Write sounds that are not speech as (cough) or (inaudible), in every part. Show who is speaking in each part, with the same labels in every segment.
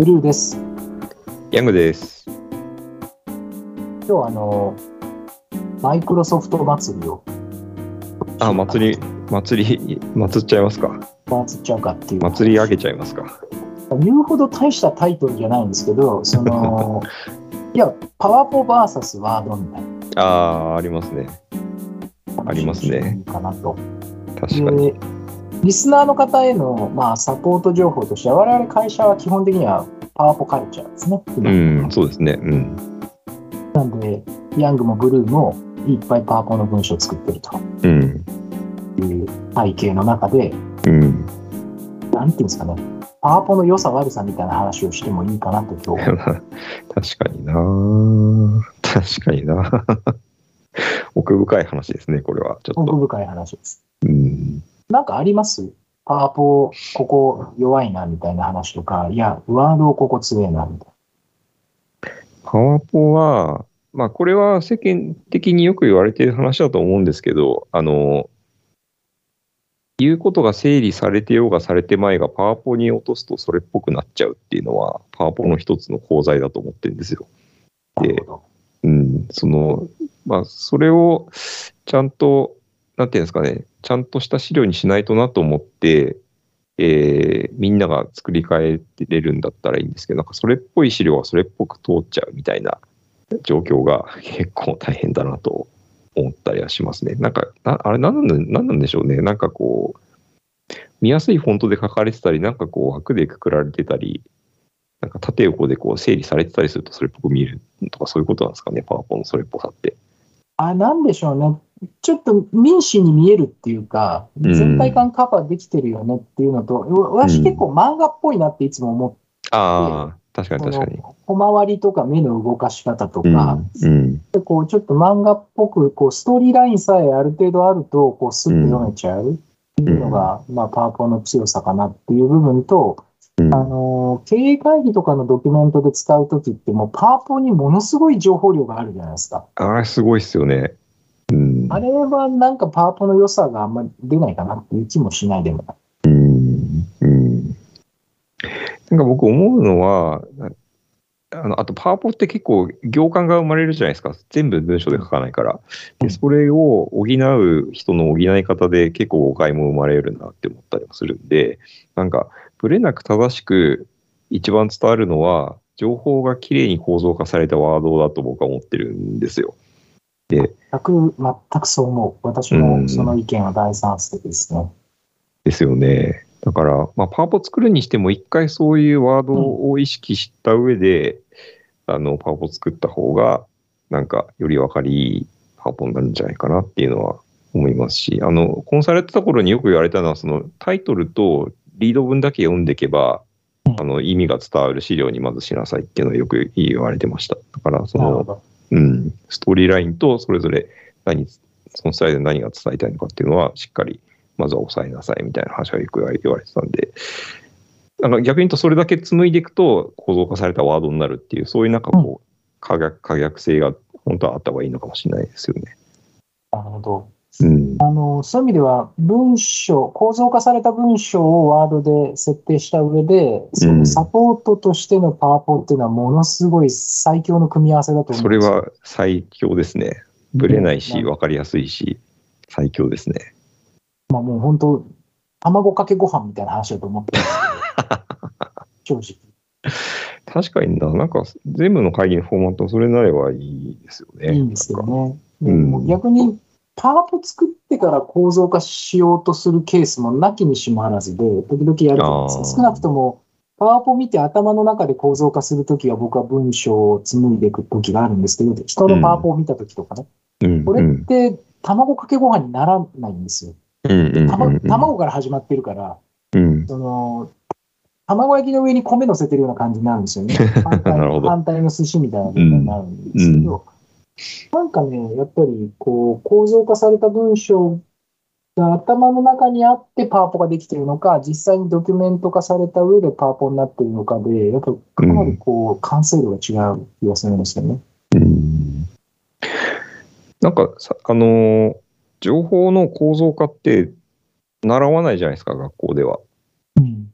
Speaker 1: ブルーです。
Speaker 2: ヤングです。
Speaker 1: 今日はあの、マイクロソフト祭りを。
Speaker 2: あ、祭り、祭り、祭っちゃいますか。
Speaker 1: 祭っちゃうかっていう。
Speaker 2: 祭り上げちゃいますか。
Speaker 1: 言うほど大したタイトルじゃないんですけど、その、(laughs) いや、パワポ VS ワードみたいな
Speaker 2: ああ、ありますね。ありますね
Speaker 1: いいかなと。
Speaker 2: 確かに。
Speaker 1: で、リスナーの方への、まあ、サポート情報としては、我々会社は基本的にはパワポカルチャーですね。
Speaker 2: うん、そうですね。うん。
Speaker 1: なんで、ヤングもブルーもいっぱいパワポの文章を作ってると
Speaker 2: うん。
Speaker 1: いう背景の中で、
Speaker 2: うん。
Speaker 1: なんていうんですかね、パワポの良さ悪さみたいな話をしてもいいかなと今日。
Speaker 2: 確かにな確かにな (laughs) 奥深い話ですね、これは。ちょっと。
Speaker 1: 奥深い話です。
Speaker 2: うん。
Speaker 1: なんかあります？パワポ、ここ弱いなみたいな話とか、いや、ワードここ強いなみたい
Speaker 2: パワポは、まあこれは世間的によく言われている話だと思うんですけど、あの、言うことが整理されてようがされてまいがパワポに落とすとそれっぽくなっちゃうっていうのはパワポの一つの功罪だと思ってるんですよ。
Speaker 1: な。
Speaker 2: で
Speaker 1: なるほど。
Speaker 2: うん、その、まあそれをちゃんと、なんていうんですかね、ちゃんとした資料にしないとなと思って、えーみんなが作り変えれるんだったらいいんですけど、なんかそれっぽい資料はそれっぽく通っちゃうみたいな状況が (laughs) 結構大変だなと思ったりはしますね。なんか、なあれ何なんなんなんでしょうね。なんかこう、見やすいフォントで書かれてたり、なんかこう枠でくくられてたり、なんか縦横でこう整理されてたりするとそれっぽく見えるとかそういうことなんですかね、パワポのそれっぽさって。
Speaker 1: あ、なんでしょうね。ちょっと民主に見えるっていうか、
Speaker 2: うん。
Speaker 1: 全体感カバーできてるよねっていうのと、わ私結構漫画っぽいなっていつも思って、
Speaker 2: ああ、確かに確かに。
Speaker 1: 小回りとか目の動かし方と
Speaker 2: うん
Speaker 1: か、
Speaker 2: うん。
Speaker 1: でこうちょっと漫画っぽく、こうストーリーラインさえある程度あると、こうスッと読めちゃう。っていうのが、まあパワポの強さかなっていう部分と、
Speaker 2: うん。
Speaker 1: あの、経営会議とかのドキュメントで使うときって、もうパワポにものすごい情報量があるじゃないですか。
Speaker 2: あれすごいっすよね。うん。
Speaker 1: あれはなんかパワポの良さがあんまり出ないかなっていう気もしないでもない。
Speaker 2: うん。うん。なんか僕思うのは、あのあとパワポって結構行間が生まれるじゃないですか。全部文章で書かないから。
Speaker 1: うん
Speaker 2: でそれを補う人の補い方で結構誤解も生まれるなって思ったりもするんで、なんかぶれなく正しく一番伝わるのは、情報がきれいに構造化されたワードだと僕は思ってるんですよ。
Speaker 1: 全く、全くそう思う。私もその意見は大賛成ですね。
Speaker 2: ですよね。だから、まあ、パワポ作るにしても、一回そういうワードを意識した上で、あの、パワポ作った方が、なんか、より分かりパワポになるんじゃないかなっていうのは思いますし、あの、コンサルやってた頃によく言われたのは、その、タイトルとリード文だけ読んでいけば、
Speaker 1: うん
Speaker 2: あの、意味が伝わる資料にまずしなさいっていうのをよく言われてました。だから、その。うん、ストーリーラインとそれぞれ何、そのスライドで何が伝えたいのかっていうのはしっかりまずは押さえなさいみたいな話はよく言われ言われてたんで、なんか逆に言うとそれだけ紡いでいくと構造化されたワードになるっていう、そういうなんかこう、可逆可逆性が本当はあった方がいいのかもしれないですよね。
Speaker 1: なるほど。
Speaker 2: うん。
Speaker 1: あの、そういう意味では、文章、構造化された文章をワードで設定した上で、そのサポートとしてのパワポっていうのはものすごい最強の組み合わせだと思うんですよ。
Speaker 2: それは最強ですね。ぶれないし、
Speaker 1: うん
Speaker 2: わかりやすいし、最強ですね。
Speaker 1: まあもう本当、卵かけご飯みたいな話だと思ってます。(laughs) 正直。
Speaker 2: 確かにな、なんか全部の会議のフォーマットそれになればいいですよね。
Speaker 1: いいんですよね。逆に、パワポ作ってから構造化しようとするケースもなきにしもあらずで、時々やるいです少なくとも、パワポ見て頭の中で構造化するときは僕は文章を紡いでいくときがあるんですけど、人のパワポを見たときとかね、
Speaker 2: うん。
Speaker 1: これ
Speaker 2: うん
Speaker 1: って卵かけご飯にならないんですよ。
Speaker 2: うん。うん。うん。
Speaker 1: たま
Speaker 2: うん。
Speaker 1: 卵から始まってるから、
Speaker 2: うん。
Speaker 1: その、卵焼きの上に米乗せてるような感じになるんですよね。(laughs) 反対反対の寿司みたいな状態になるんですけど、なんかね、やっぱりこう構造化された文章が頭の中にあってパワポができているのか、実際にドキュメント化された上でパワポになっているのかで、やっぱかなりこう完成度が違う気がするんですよね。
Speaker 2: うんなんかさ、あのー情報の構造化って習わないじゃないですか、学校では。
Speaker 1: うん。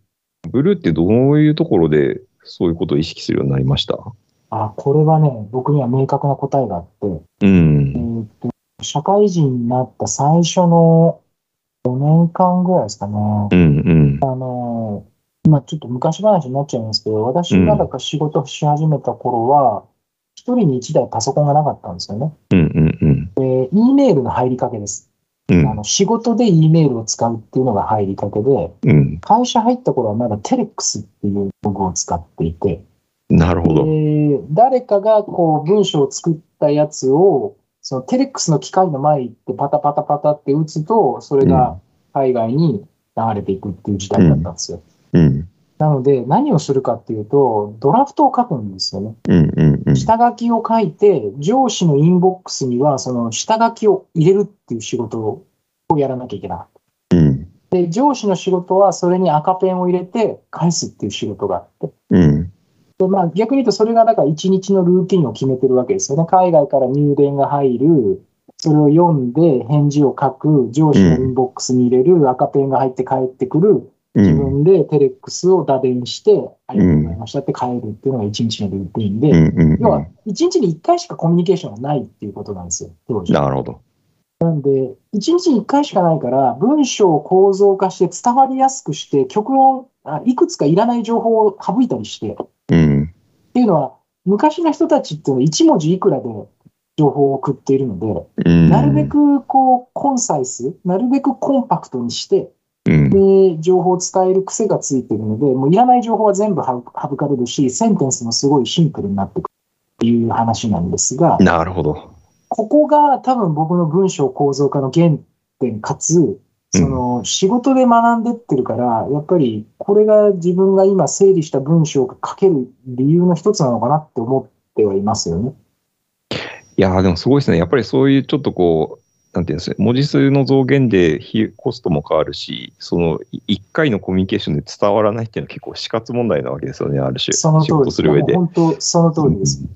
Speaker 2: ブルーってどういうところでそういうことを意識するようになりました？
Speaker 1: あ、これはね、僕には明確な答えがあって、
Speaker 2: う
Speaker 1: えーっと、社会人になった最初の4年間ぐらいですかね。
Speaker 2: うんうん。
Speaker 1: あのー、まあちょっと昔話になっちゃいますけど、私がだか仕事し始めた頃は、一人に一台パソコンがなかったんですよね。で、E メールの入りかけです。
Speaker 2: うん
Speaker 1: あの仕事で E メールを使うっていうのが入りかけで、
Speaker 2: うん。
Speaker 1: 会社入った頃はまだテレックスっていう道具を使っていて、
Speaker 2: なるほど。
Speaker 1: で誰かがこう文章を作ったやつを、そのテレックスの機械の前に行ってパタパタパタって打つと、それが海外に流れていくっていう時代だったんですよ。
Speaker 2: うん。
Speaker 1: なので、何をするかっていうと、ドラフトを書くんですよね。
Speaker 2: うんうんうん。
Speaker 1: 下書きを書いて、上司のインボックスには、その下書きを入れるっていう仕事をやらなきゃいけなかった。
Speaker 2: うん。
Speaker 1: で、上司の仕事はそれに赤ペンを入れて返すっていう仕事があって。
Speaker 2: うん。
Speaker 1: でまあ、逆に言うと、それがだから一日のルーティンを決めてるわけですよね。海外から入電が入る、それを読んで返事を書く、上司のインボックスに入れる、赤ペンが入って帰ってくる、自
Speaker 2: うん。
Speaker 1: 分でテレックスを打電して、ありがとうございましたって帰るっていうのが一日のルーティンで、要は一日に一回しかコミュニケーションがないっていうことなんですよ、当時。
Speaker 2: なるほど。
Speaker 1: なんで、一日に一回しかないから、文章を構造化して伝わりやすくして、極論、あいくつかいらない情報を省いたりして、
Speaker 2: うん。
Speaker 1: っていうのは、昔の人たちっていうのは一文字いくらで情報を送っているので、
Speaker 2: うん。
Speaker 1: なるべくこう、コンサイス、なるべくコンパクトにして、
Speaker 2: うん。
Speaker 1: で、情報を伝える癖がついてるので、もういらない情報は全部省省かれるし、センテンスもすごいシンプルになってくるっていう話なんですが、
Speaker 2: なるほど。
Speaker 1: ここが多分僕の文章構造化の原点かつ、その仕事で学んでってるから、やっぱりこれが自分が今整理した文章が書ける理由の一つなのかなって思ってはいますよね。
Speaker 2: いやーでもすごいですね。やっぱりそういうちょっとこう、なんていうんですか、文字数の増減で費コストも変わるし、その1回のコミュニケーションで伝わらないっていうのは結構死活問題なわけですよね、ある種。仕
Speaker 1: その通りです。
Speaker 2: 事する上で。
Speaker 1: 本当、その通りです。
Speaker 2: なん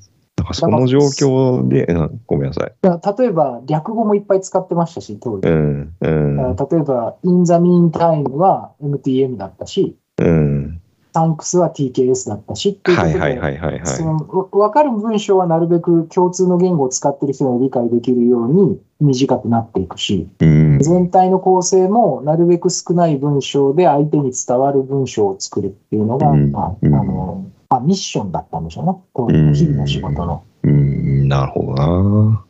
Speaker 2: かその状況で、うんごめんなさい。
Speaker 1: 例えば、略語もいっぱい使ってましたし、当時。
Speaker 2: うん、うん、
Speaker 1: 例えば、in the meantime は MTM だったし、
Speaker 2: うん。
Speaker 1: thanks は TKS だったしっていうことで、
Speaker 2: はいはいはいはい
Speaker 1: 分かる文章はなるべく共通の言語を使ってる人に理解できるように短くなっていくし、
Speaker 2: い。うん、
Speaker 1: 全体の構成もなるべく少ない文章で相手に伝わる文章を作るっていうのが、
Speaker 2: うん
Speaker 1: まあ、あ
Speaker 2: うん
Speaker 1: の、まあ、ミッションだったんでしょうね。当時の日々の仕事の。
Speaker 2: うん、なるほどな。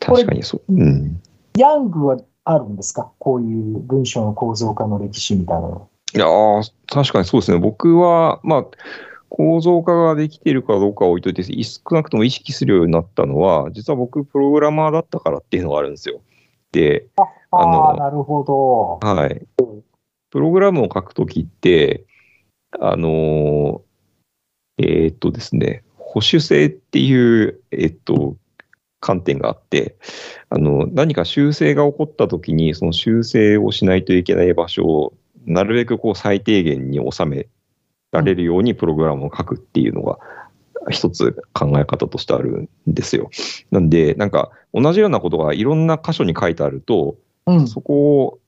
Speaker 2: 確かにそう。うん。
Speaker 1: ヤングはあるんですか？こういう文章の構造化の歴史みたいなの。
Speaker 2: いやー確かにそうですね。僕は、まあ、構造化ができているかどうかは置いといて、い少なくとも意識するようになったのは、実は僕、プログラマーだったからっていうのがあるんですよ。で、
Speaker 1: あ
Speaker 2: あの
Speaker 1: あ、なるほど。
Speaker 2: はい。プログラムを書くときって、あのーえーっとですね、保守性っていう、えっと、観点があって、あの、何か修正が起こったときに、その修正をしないといけない場所を、なるべくこう最低限に収められるようにプログラムを書くっていうのが、一つ考え方としてあるんですよ。なんで、なんか同じようなことがいろんな箇所に書いてあると、
Speaker 1: うん。
Speaker 2: そこを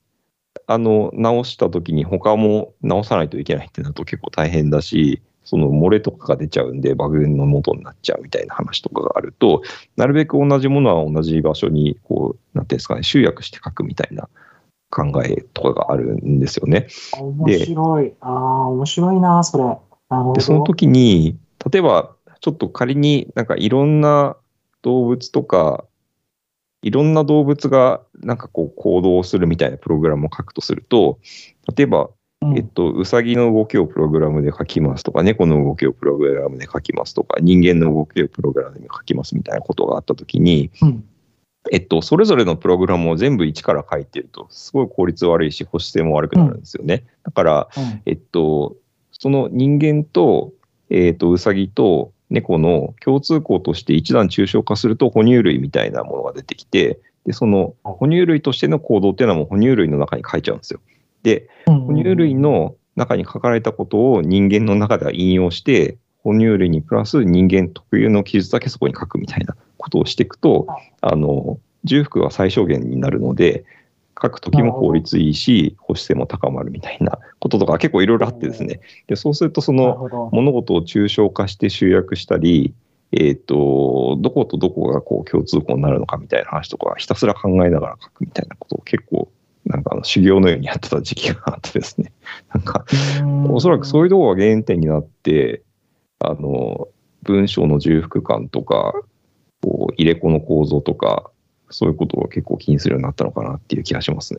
Speaker 2: あの直したときに他も直さないといけないってなると結構大変だし、その漏れとかが出ちゃうんでバグの元になっちゃうみたいな話とかがあると、なるべく同じものは同じ場所にこう、なんていうんですかね、集約して書くみたいな考えとかがあるんですよね。
Speaker 1: 面白い。ああ、面白いな、それ。
Speaker 2: で、その時に、例えば、ちょっと仮になんかいろんな動物とか、いろんな動物がなんかこう行動するみたいなプログラムを書くとすると、例えば、
Speaker 1: うん。
Speaker 2: えっと、うさぎの動きをプログラムで書きますとか、猫の動きをプログラムで書きますとか、人間の動きをプログラムで書きますみたいなことがあったときに、
Speaker 1: うん。
Speaker 2: えっと、それぞれのプログラムを全部一から書いてると、すごい効率悪いし、保守性も悪くなるんですよね。だから、
Speaker 1: うん。
Speaker 2: えっと、その人間と、えっと、うさぎと猫の共通項として一段抽象化すると哺乳類みたいなものが出てきて、で、その哺乳類としての行動っていうのはもう哺乳類の中に書いちゃうんですよ。で、哺乳類の中に書かれたことを人間の中では引用して、哺乳類にプラス人間特有の記述だけそこに書くみたいなことをしていくと、あの、重複は最小限になるので、書くときも効率いいし、保守性も高まるみたいなこととか結構いろいろあってですね。で、そうするとその物事を抽象化して集約したり、えっ、ー、と、どことどこがこう共通項になるのかみたいな話とかひたすら考えながら書くみたいなことを結構なんかあの修行のようにやってた時期があってですね。(laughs) なんか、おそらくそういうところが原点になって、あの、文章の重複感とか、こう入れ子の構造とか、そういうことを結構気にするようになったのかなっていう気がしますね。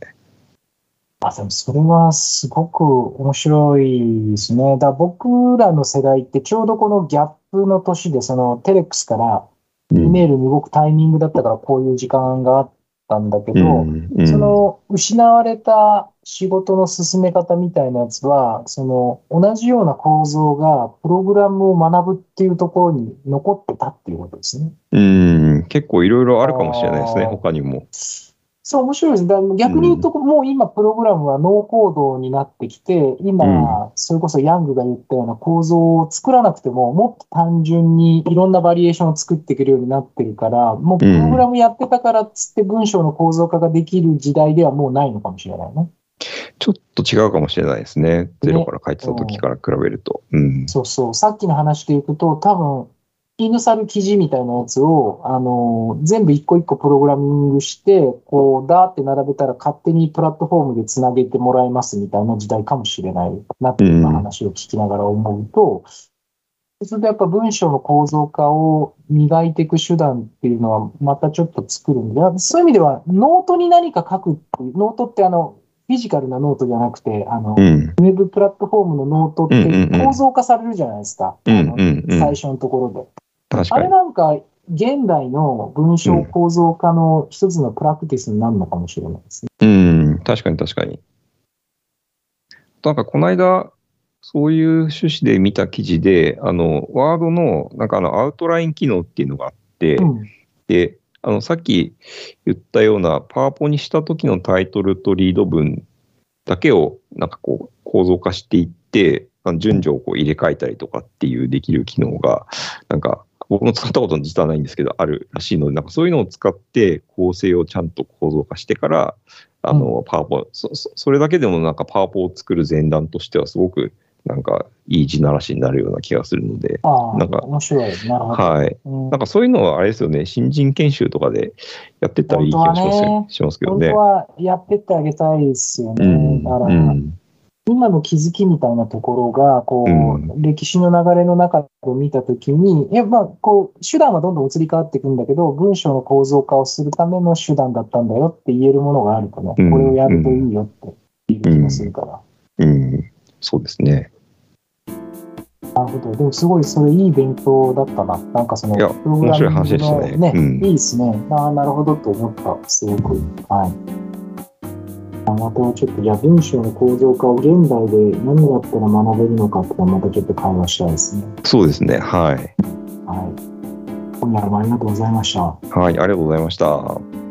Speaker 1: あ、でもそれはすごく面白いですね。だ僕らの世代ってちょうどこのギャップの年で、そのテレックスからイメールに動くタイミングだったからこういう時間があったんだけど、うんうん、その失われた仕事の進め方みたいなやつは、その同じような構造がプログラムを学ぶっていうところに残ってたっていうことですね。
Speaker 2: うん、結構いろいろあるかもしれないですね、他にも。
Speaker 1: そう、面白いです。だ逆に言うと、もう今、プログラムはノーコードになってきて、今、それこそヤングが言ったような構造を作らなくても、もっと単純にいろんなバリエーションを作っていけるようになってるから、もうプログラムやってたからっつって文章の構造化ができる時代ではもうないのかもしれないね。
Speaker 2: ちょっと違うかもしれないですね。ゼロから書いてた時から比べると。うん、
Speaker 1: そうそう。さっきの話でいくと、多分、犬猿記事みたいなやつを、あの、全部一個一個プログラミングして、こう、ダーって並べたら勝手にプラットフォームでつなげてもらえますみたいな時代かもしれないなっていう話を聞きながら思うと、そうするとやっぱ文章の構造化を磨いていく手段っていうのはまたちょっと作るんで、そういう意味ではノートに何か書くっていう、ノートってあの、フィジカルなノートじゃなくて、あの、うん、ウェブプラットフォームのノートって構造化されるじゃないですか。うんうんうん、あの最初のところで。あれなんか、現代の文章構造化の一つのプラクティスになるのかもしれないですね。
Speaker 2: うん、確かに確かに。なんかこの間、そういう趣旨で見た記事で、あの、ワードの、なんかあの、アウトライン機能っていうのがあって、うん、で、あの、さっき言ったような、パワポにした時のタイトルとリード文だけを、なんかこう、構造化していって、順序をこう入れ替えたりとかっていうできる機能が、なんか僕も使ったこと実はないんですけど、あるらしいので、なんかそういうのを使って構成をちゃんと構造化してから、あの、パワポ、そそれだけでもなんかパワポを作る前段としてはすごくなんかいい地ならしになるような気がするので、
Speaker 1: なんか、面白い。
Speaker 2: はい、うん。なんかそういうのはあれですよね、新人研修とかでやってったらいい気がします,、ね、しますけどね。
Speaker 1: 本当はやってってあげたいですよね。うん、だから、うん今の気づきみたいなところが、こう、うん、歴史の流れの中を見たときに、いや、まあ、こう、手段はどんどん移り変わっていくんだけど、文章の構造化をするための手段だったんだよって言えるものがあるとね、うん、これをやるといいよっていう気がするから。
Speaker 2: うん、うん、そうですね。
Speaker 1: なるほど。でもすごいそれいい勉強だったな。なんかその、
Speaker 2: プログラミングの
Speaker 1: ね、ねいいですね。ああ、なるほどと思った。すごく。はい。またちょっと、じゃあ文章の構造化を現代で何だったら学べるのかってまたちょっと会話したいですね。
Speaker 2: そうですね。はい。
Speaker 1: はい。今夜もありがとうございました。
Speaker 2: はい、ありがとうございました。